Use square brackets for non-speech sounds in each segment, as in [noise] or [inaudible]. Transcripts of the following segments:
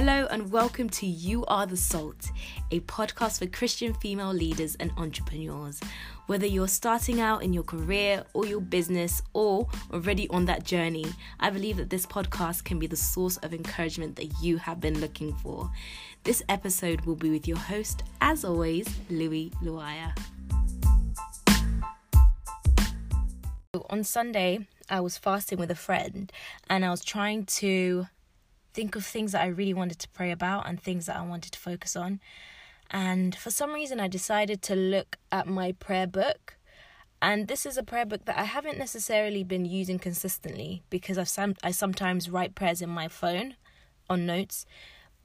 Hello and welcome to You Are the Salt, a podcast for Christian female leaders and entrepreneurs. Whether you're starting out in your career or your business or already on that journey, I believe that this podcast can be the source of encouragement that you have been looking for. This episode will be with your host, as always, Louis Luaya. On Sunday, I was fasting with a friend and I was trying to think of things that I really wanted to pray about and things that I wanted to focus on. And for some reason, I decided to look at my prayer book. And this is a prayer book that I haven't necessarily been using consistently because I've some, I sometimes write prayers in my phone on notes.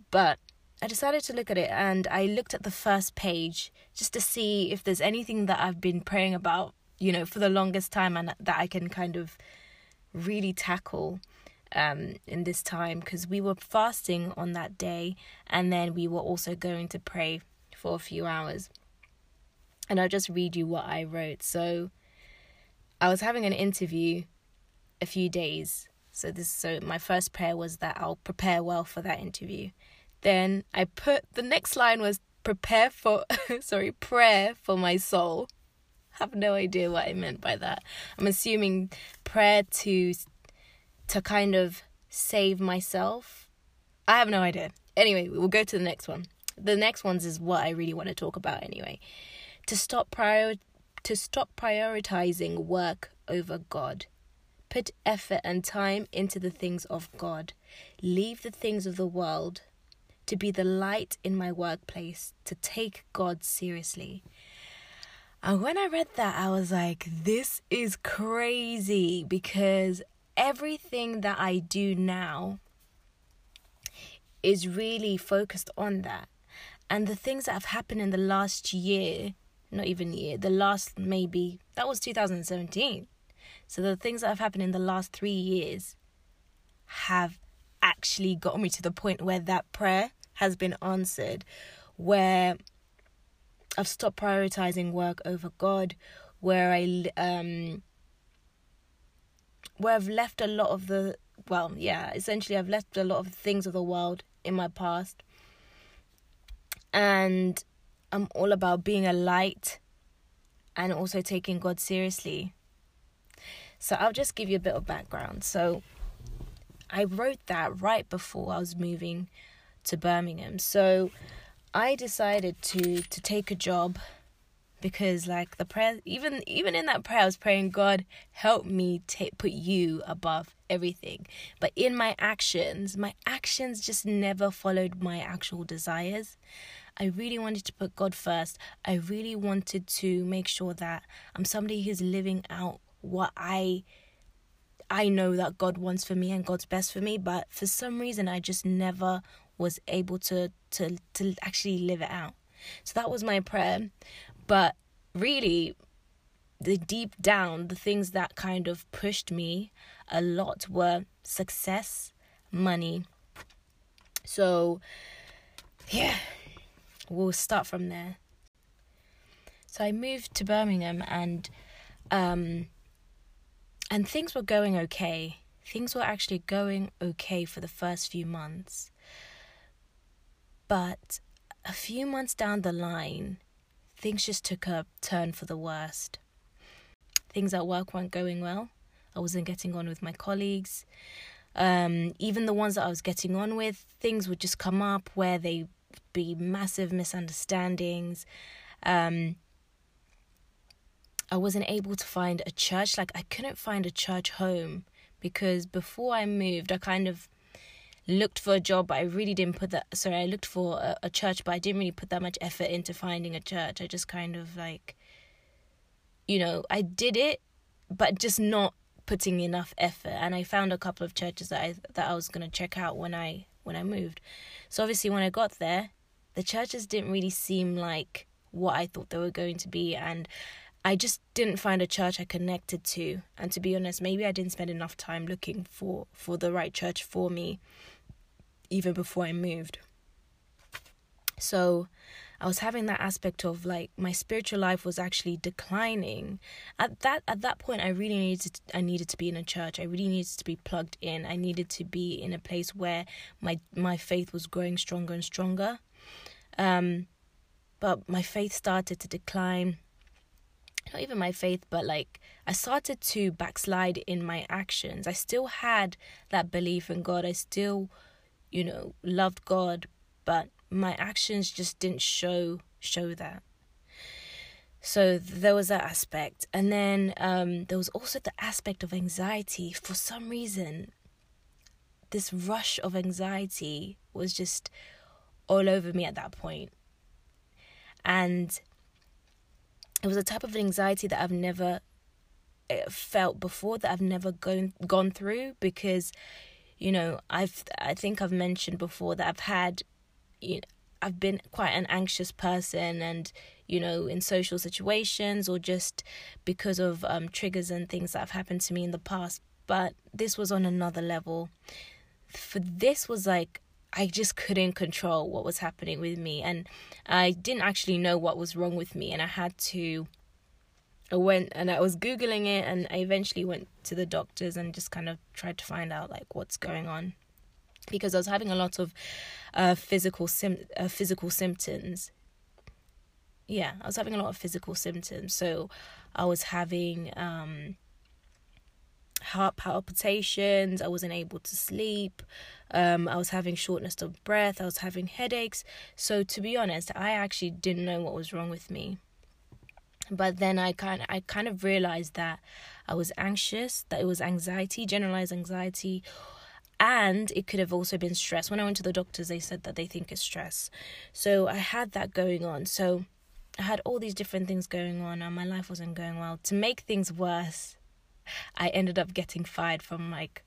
But I decided to look at it and I looked at the first page just to see if there's anything that I've been praying about, you know, for the longest time and that I can kind of really tackle um, in this time because we were fasting on that day and then we were also going to pray for a few hours. And I'll just read you what I wrote. So I was having an interview a few days. So this so my first prayer was that I'll prepare well for that interview. Then I put the next line was prepare for [laughs] sorry, prayer for my soul. have no idea what I meant by that. I'm assuming prayer to to kind of save myself. I have no idea. Anyway, we'll go to the next one the next ones is what I really want to talk about anyway. To stop prior to stop prioritizing work over God. Put effort and time into the things of God. Leave the things of the world to be the light in my workplace, to take God seriously. And when I read that, I was like, this is crazy because everything that I do now is really focused on that. And the things that have happened in the last year not even year the last maybe that was 2017 so the things that have happened in the last three years have actually got me to the point where that prayer has been answered where i've stopped prioritizing work over god where i um where i've left a lot of the well yeah essentially i've left a lot of things of the world in my past and I'm all about being a light and also taking God seriously. So I'll just give you a bit of background. So I wrote that right before I was moving to Birmingham. So I decided to to take a job because like the prayer even even in that prayer I was praying God help me take put you above everything. But in my actions, my actions just never followed my actual desires. I really wanted to put God first. I really wanted to make sure that I'm somebody who's living out what I I know that God wants for me and God's best for me, but for some reason I just never was able to to to actually live it out. So that was my prayer. But really the deep down the things that kind of pushed me a lot were success, money. So yeah, we'll start from there. So I moved to Birmingham and um and things were going okay. Things were actually going okay for the first few months. But a few months down the line, things just took a turn for the worst. Things at work weren't going well. I wasn't getting on with my colleagues. Um, even the ones that I was getting on with, things would just come up where they be massive misunderstandings. Um, I wasn't able to find a church. Like, I couldn't find a church home because before I moved, I kind of looked for a job, but I really didn't put that. Sorry, I looked for a, a church, but I didn't really put that much effort into finding a church. I just kind of like, you know, I did it, but just not putting enough effort. And I found a couple of churches that I that I was gonna check out when I when I moved. So obviously, when I got there, the churches didn't really seem like what I thought they were going to be, and I just didn't find a church I connected to. And to be honest, maybe I didn't spend enough time looking for for the right church for me, even before I moved. So I was having that aspect of like my spiritual life was actually declining. At that at that point I really needed to, I needed to be in a church. I really needed to be plugged in. I needed to be in a place where my my faith was growing stronger and stronger. Um but my faith started to decline. Not even my faith, but like I started to backslide in my actions. I still had that belief in God. I still, you know, loved God, but my actions just didn't show show that so there was that aspect and then um, there was also the aspect of anxiety for some reason this rush of anxiety was just all over me at that point and it was a type of anxiety that i've never eh, felt before that i've never gone gone through because you know i've i think i've mentioned before that i've had you know, I've been quite an anxious person and you know in social situations or just because of um, triggers and things that have happened to me in the past. But this was on another level. For this was like I just couldn't control what was happening with me and I didn't actually know what was wrong with me and I had to I went and I was googling it and I eventually went to the doctors and just kind of tried to find out like what's going on because I was having a lot of uh, physical sim- uh, physical symptoms. Yeah, I was having a lot of physical symptoms. So I was having um, heart palpitations. I wasn't able to sleep. Um, I was having shortness of breath. I was having headaches. So to be honest, I actually didn't know what was wrong with me. But then I kind I kind of realized that I was anxious, that it was anxiety, generalized anxiety, and it could have also been stress. When I went to the doctors, they said that they think it's stress. So I had that going on. So I had all these different things going on, and my life wasn't going well. To make things worse, I ended up getting fired from like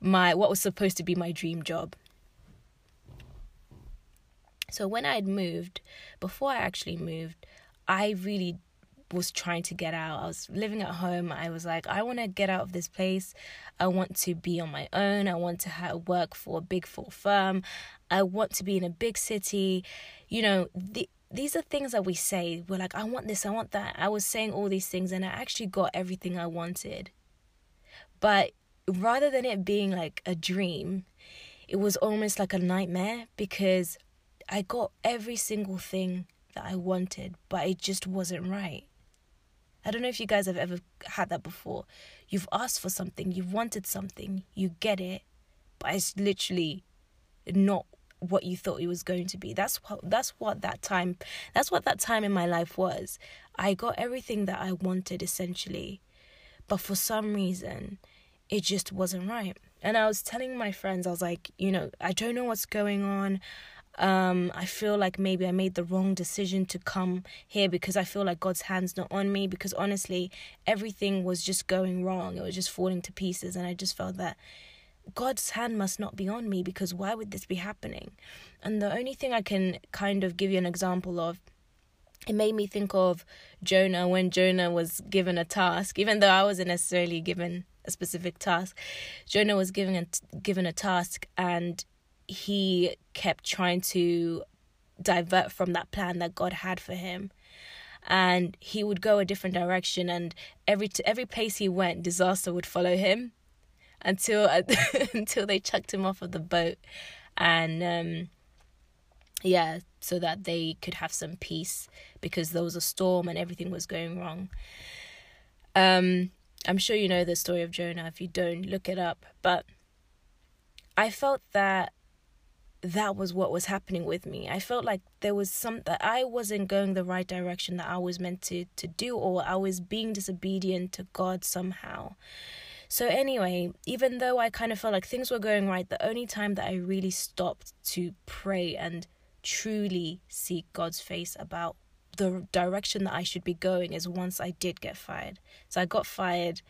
my what was supposed to be my dream job. So when I had moved, before I actually moved, I really was trying to get out. I was living at home. I was like, I want to get out of this place. I want to be on my own. I want to have, work for a big full firm. I want to be in a big city. You know, the, these are things that we say. We're like, I want this, I want that. I was saying all these things and I actually got everything I wanted. But rather than it being like a dream, it was almost like a nightmare because I got every single thing that I wanted, but it just wasn't right. I don't know if you guys have ever had that before. You've asked for something, you've wanted something, you get it, but it's literally not what you thought it was going to be. That's what that's what that time that's what that time in my life was. I got everything that I wanted essentially. But for some reason, it just wasn't right. And I was telling my friends, I was like, you know, I don't know what's going on. Um, I feel like maybe I made the wrong decision to come here because I feel like God's hand's not on me because honestly, everything was just going wrong. It was just falling to pieces. And I just felt that God's hand must not be on me because why would this be happening? And the only thing I can kind of give you an example of it made me think of Jonah when Jonah was given a task, even though I wasn't necessarily given a specific task. Jonah was given a, given a task and he kept trying to divert from that plan that God had for him. And he would go a different direction, and every every place he went, disaster would follow him, until [laughs] until they chucked him off of the boat, and um, yeah, so that they could have some peace because there was a storm and everything was going wrong. Um, I'm sure you know the story of Jonah. If you don't, look it up. But I felt that that was what was happening with me. I felt like there was some that I wasn't going the right direction that I was meant to to do or I was being disobedient to God somehow. So anyway, even though I kind of felt like things were going right, the only time that I really stopped to pray and truly seek God's face about the direction that I should be going is once I did get fired. So I got fired.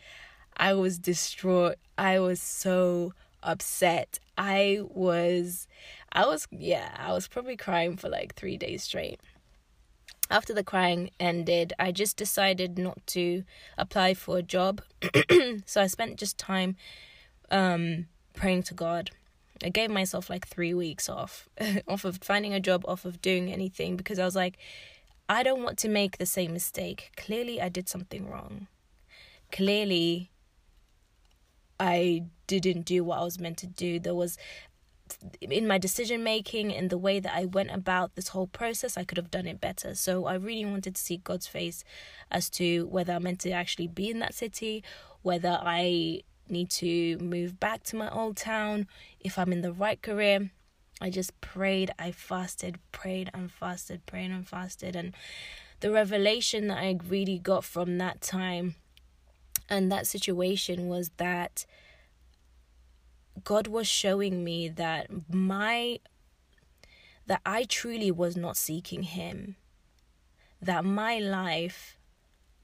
I was distraught. I was so upset. I was I was yeah, I was probably crying for like 3 days straight. After the crying ended, I just decided not to apply for a job. [clears throat] so I spent just time um praying to God I gave myself like three weeks off, [laughs] off of finding a job, off of doing anything because I was like, I don't want to make the same mistake. Clearly, I did something wrong. Clearly, I didn't do what I was meant to do. There was in my decision making in the way that I went about this whole process, I could have done it better. So I really wanted to see God's face as to whether I'm meant to actually be in that city, whether I need to move back to my old town, if I'm in the right career. I just prayed, I fasted, prayed and fasted, prayed and fasted. And the revelation that I really got from that time and that situation was that God was showing me that my that I truly was not seeking him that my life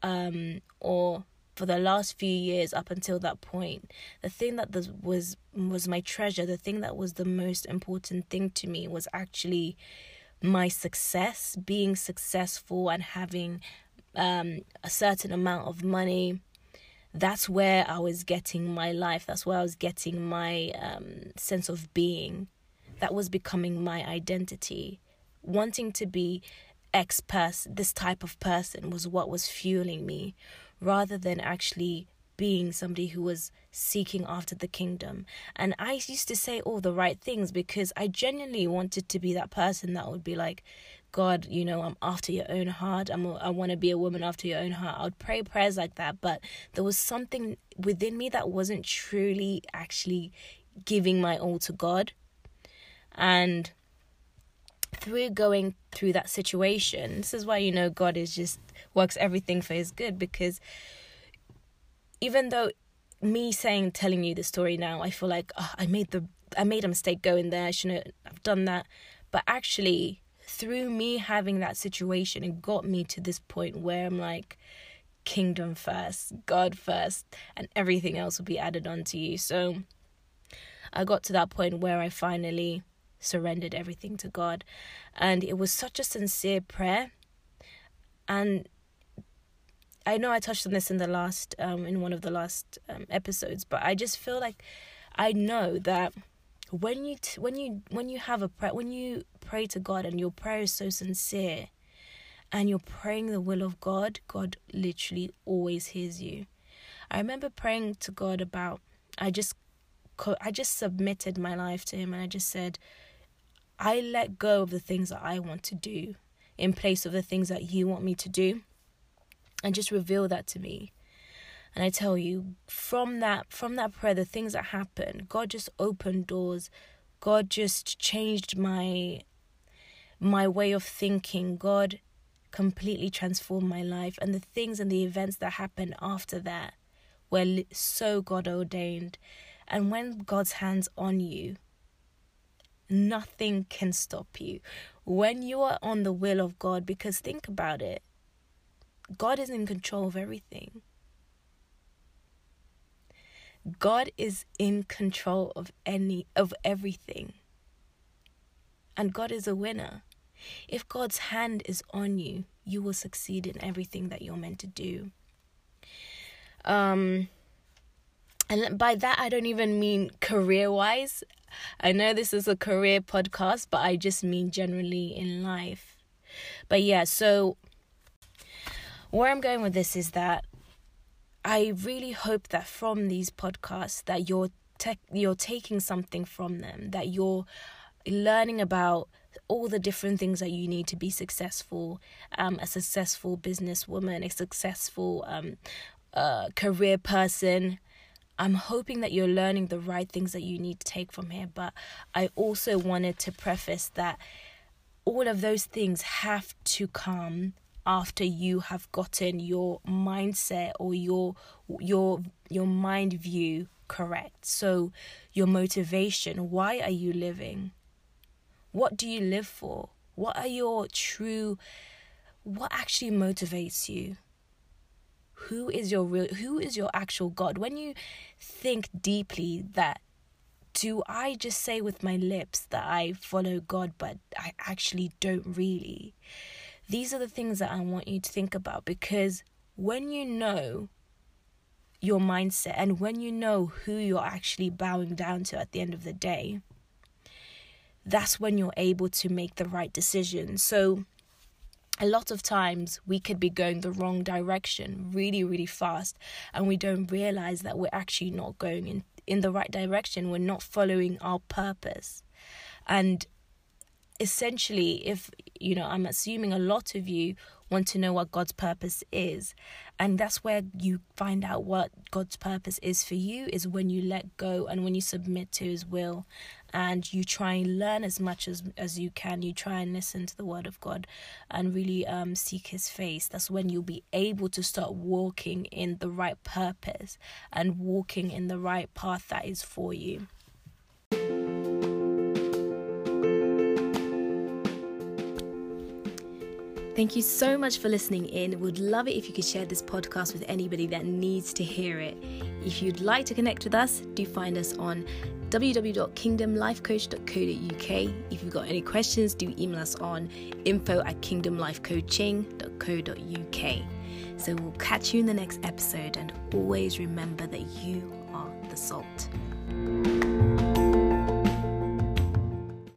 um or for the last few years up until that point the thing that was was my treasure the thing that was the most important thing to me was actually my success being successful and having um, a certain amount of money. That's where i was getting my life. That's where i was getting my um, sense of being. That was becoming my identity. Wanting to be X person, this type of person was what was fueling me rather than actually being somebody who was seeking after the kingdom. And I used to say all the right things because I genuinely wanted to be that person that would be like, God, you know, I'm after your own heart. I'm a, I want to be a woman after your own heart. I would pray prayers like that, but there was something within me that wasn't truly actually giving my all to God. And through going through that situation, this is why you know God is just works everything for his good because even though me saying telling you the story now, I feel like oh, I made the I made a mistake going there. I shouldn't have done that. But actually, through me having that situation, it got me to this point where I'm like, kingdom first, God first, and everything else will be added on to you. So I got to that point where I finally surrendered everything to God. And it was such a sincere prayer. And I know I touched on this in the last, um, in one of the last um, episodes, but I just feel like I know that when you t- when you when you have a prayer when you pray to God and your prayer is so sincere and you're praying the will of God, God literally always hears you. I remember praying to God about I just I just submitted my life to him and I just said I let go of the things that I want to do in place of the things that you want me to do and just reveal that to me. And I tell you, from that from that prayer, the things that happened, God just opened doors. God just changed my my way of thinking. God completely transformed my life and the things and the events that happened after that were so God ordained. And when God's hands on you, nothing can stop you. When you are on the will of God, because think about it, God is in control of everything. God is in control of any of everything. And God is a winner. If God's hand is on you, you will succeed in everything that you're meant to do. Um and by that I don't even mean career-wise. I know this is a career podcast, but I just mean generally in life. But yeah, so where I'm going with this is that I really hope that from these podcasts that you're te- you're taking something from them, that you're learning about all the different things that you need to be successful, um, a successful businesswoman, a successful um, uh, career person, I'm hoping that you're learning the right things that you need to take from here. But I also wanted to preface that all of those things have to come after you have gotten your mindset or your your your mind view correct. So your motivation, why are you living? What do you live for? What are your true what actually motivates you? who is your real who is your actual god when you think deeply that do i just say with my lips that i follow god but i actually don't really these are the things that i want you to think about because when you know your mindset and when you know who you're actually bowing down to at the end of the day that's when you're able to make the right decision. So, a lot of times we could be going the wrong direction really, really fast, and we don't realize that we're actually not going in, in the right direction. We're not following our purpose. And essentially, if you know, I'm assuming a lot of you want to know what God's purpose is. And that's where you find out what God's purpose is for you is when you let go and when you submit to his will and you try and learn as much as as you can. You try and listen to the word of God and really um seek his face. That's when you'll be able to start walking in the right purpose and walking in the right path that is for you. Thank you so much for listening in. Would love it if you could share this podcast with anybody that needs to hear it. If you'd like to connect with us, do find us on www.kingdomlifecoach.co.uk. If you've got any questions, do email us on info at kingdomlifecoaching.co.uk. So we'll catch you in the next episode and always remember that you are the salt.